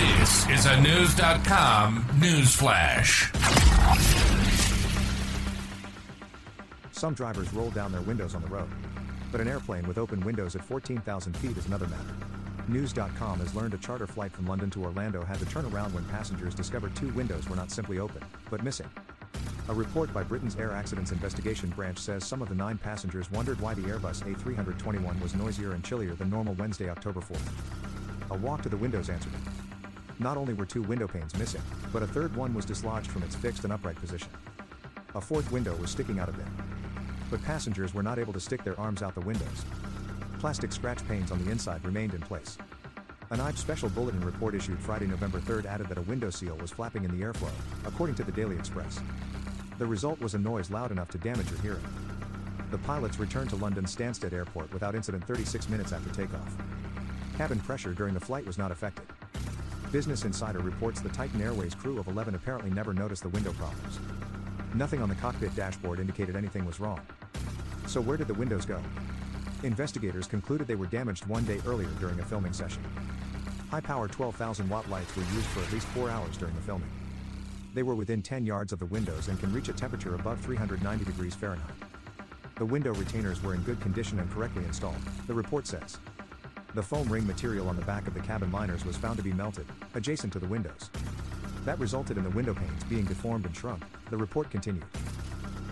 This is a News.com news flash. Some drivers roll down their windows on the road. But an airplane with open windows at 14,000 feet is another matter. News.com has learned a charter flight from London to Orlando had to turn around when passengers discovered two windows were not simply open, but missing. A report by Britain's Air Accidents Investigation Branch says some of the nine passengers wondered why the Airbus A321 was noisier and chillier than normal Wednesday, October 4th. A walk to the windows answered it. Not only were two window panes missing, but a third one was dislodged from its fixed and upright position. A fourth window was sticking out of there. But passengers were not able to stick their arms out the windows. Plastic scratch panes on the inside remained in place. An AAIB special bulletin report issued Friday, November 3 added that a window seal was flapping in the airflow, according to the Daily Express. The result was a noise loud enough to damage your hearing. The pilots returned to London's Stansted Airport without incident 36 minutes after takeoff. Cabin pressure during the flight was not affected. Business Insider reports the Titan Airways crew of 11 apparently never noticed the window problems. Nothing on the cockpit dashboard indicated anything was wrong. So where did the windows go? Investigators concluded they were damaged one day earlier during a filming session. High-power 12,000 watt lights were used for at least four hours during the filming. They were within 10 yards of the windows and can reach a temperature above 390 degrees Fahrenheit. The window retainers were in good condition and correctly installed, the report says. The foam ring material on the back of the cabin liners was found to be melted, adjacent to the windows. That resulted in the window panes being deformed and shrunk, the report continued.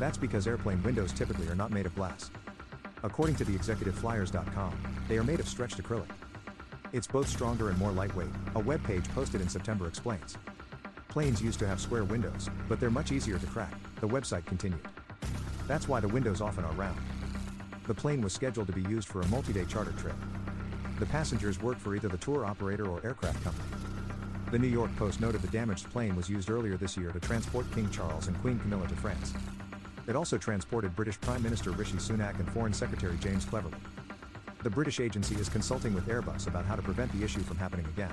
That's because airplane windows typically are not made of glass. According to the executiveflyers.com, they are made of stretched acrylic. It's both stronger and more lightweight, a web page posted in September explains. Planes used to have square windows, but they're much easier to crack, the website continued. That's why the windows often are round. The plane was scheduled to be used for a multi-day charter trip. The passengers worked for either the tour operator or aircraft company. The New York Post noted the damaged plane was used earlier this year to transport King Charles and Queen Camilla to France. It also transported British Prime Minister Rishi Sunak and Foreign Secretary James Cleverly. The British agency is consulting with Airbus about how to prevent the issue from happening again.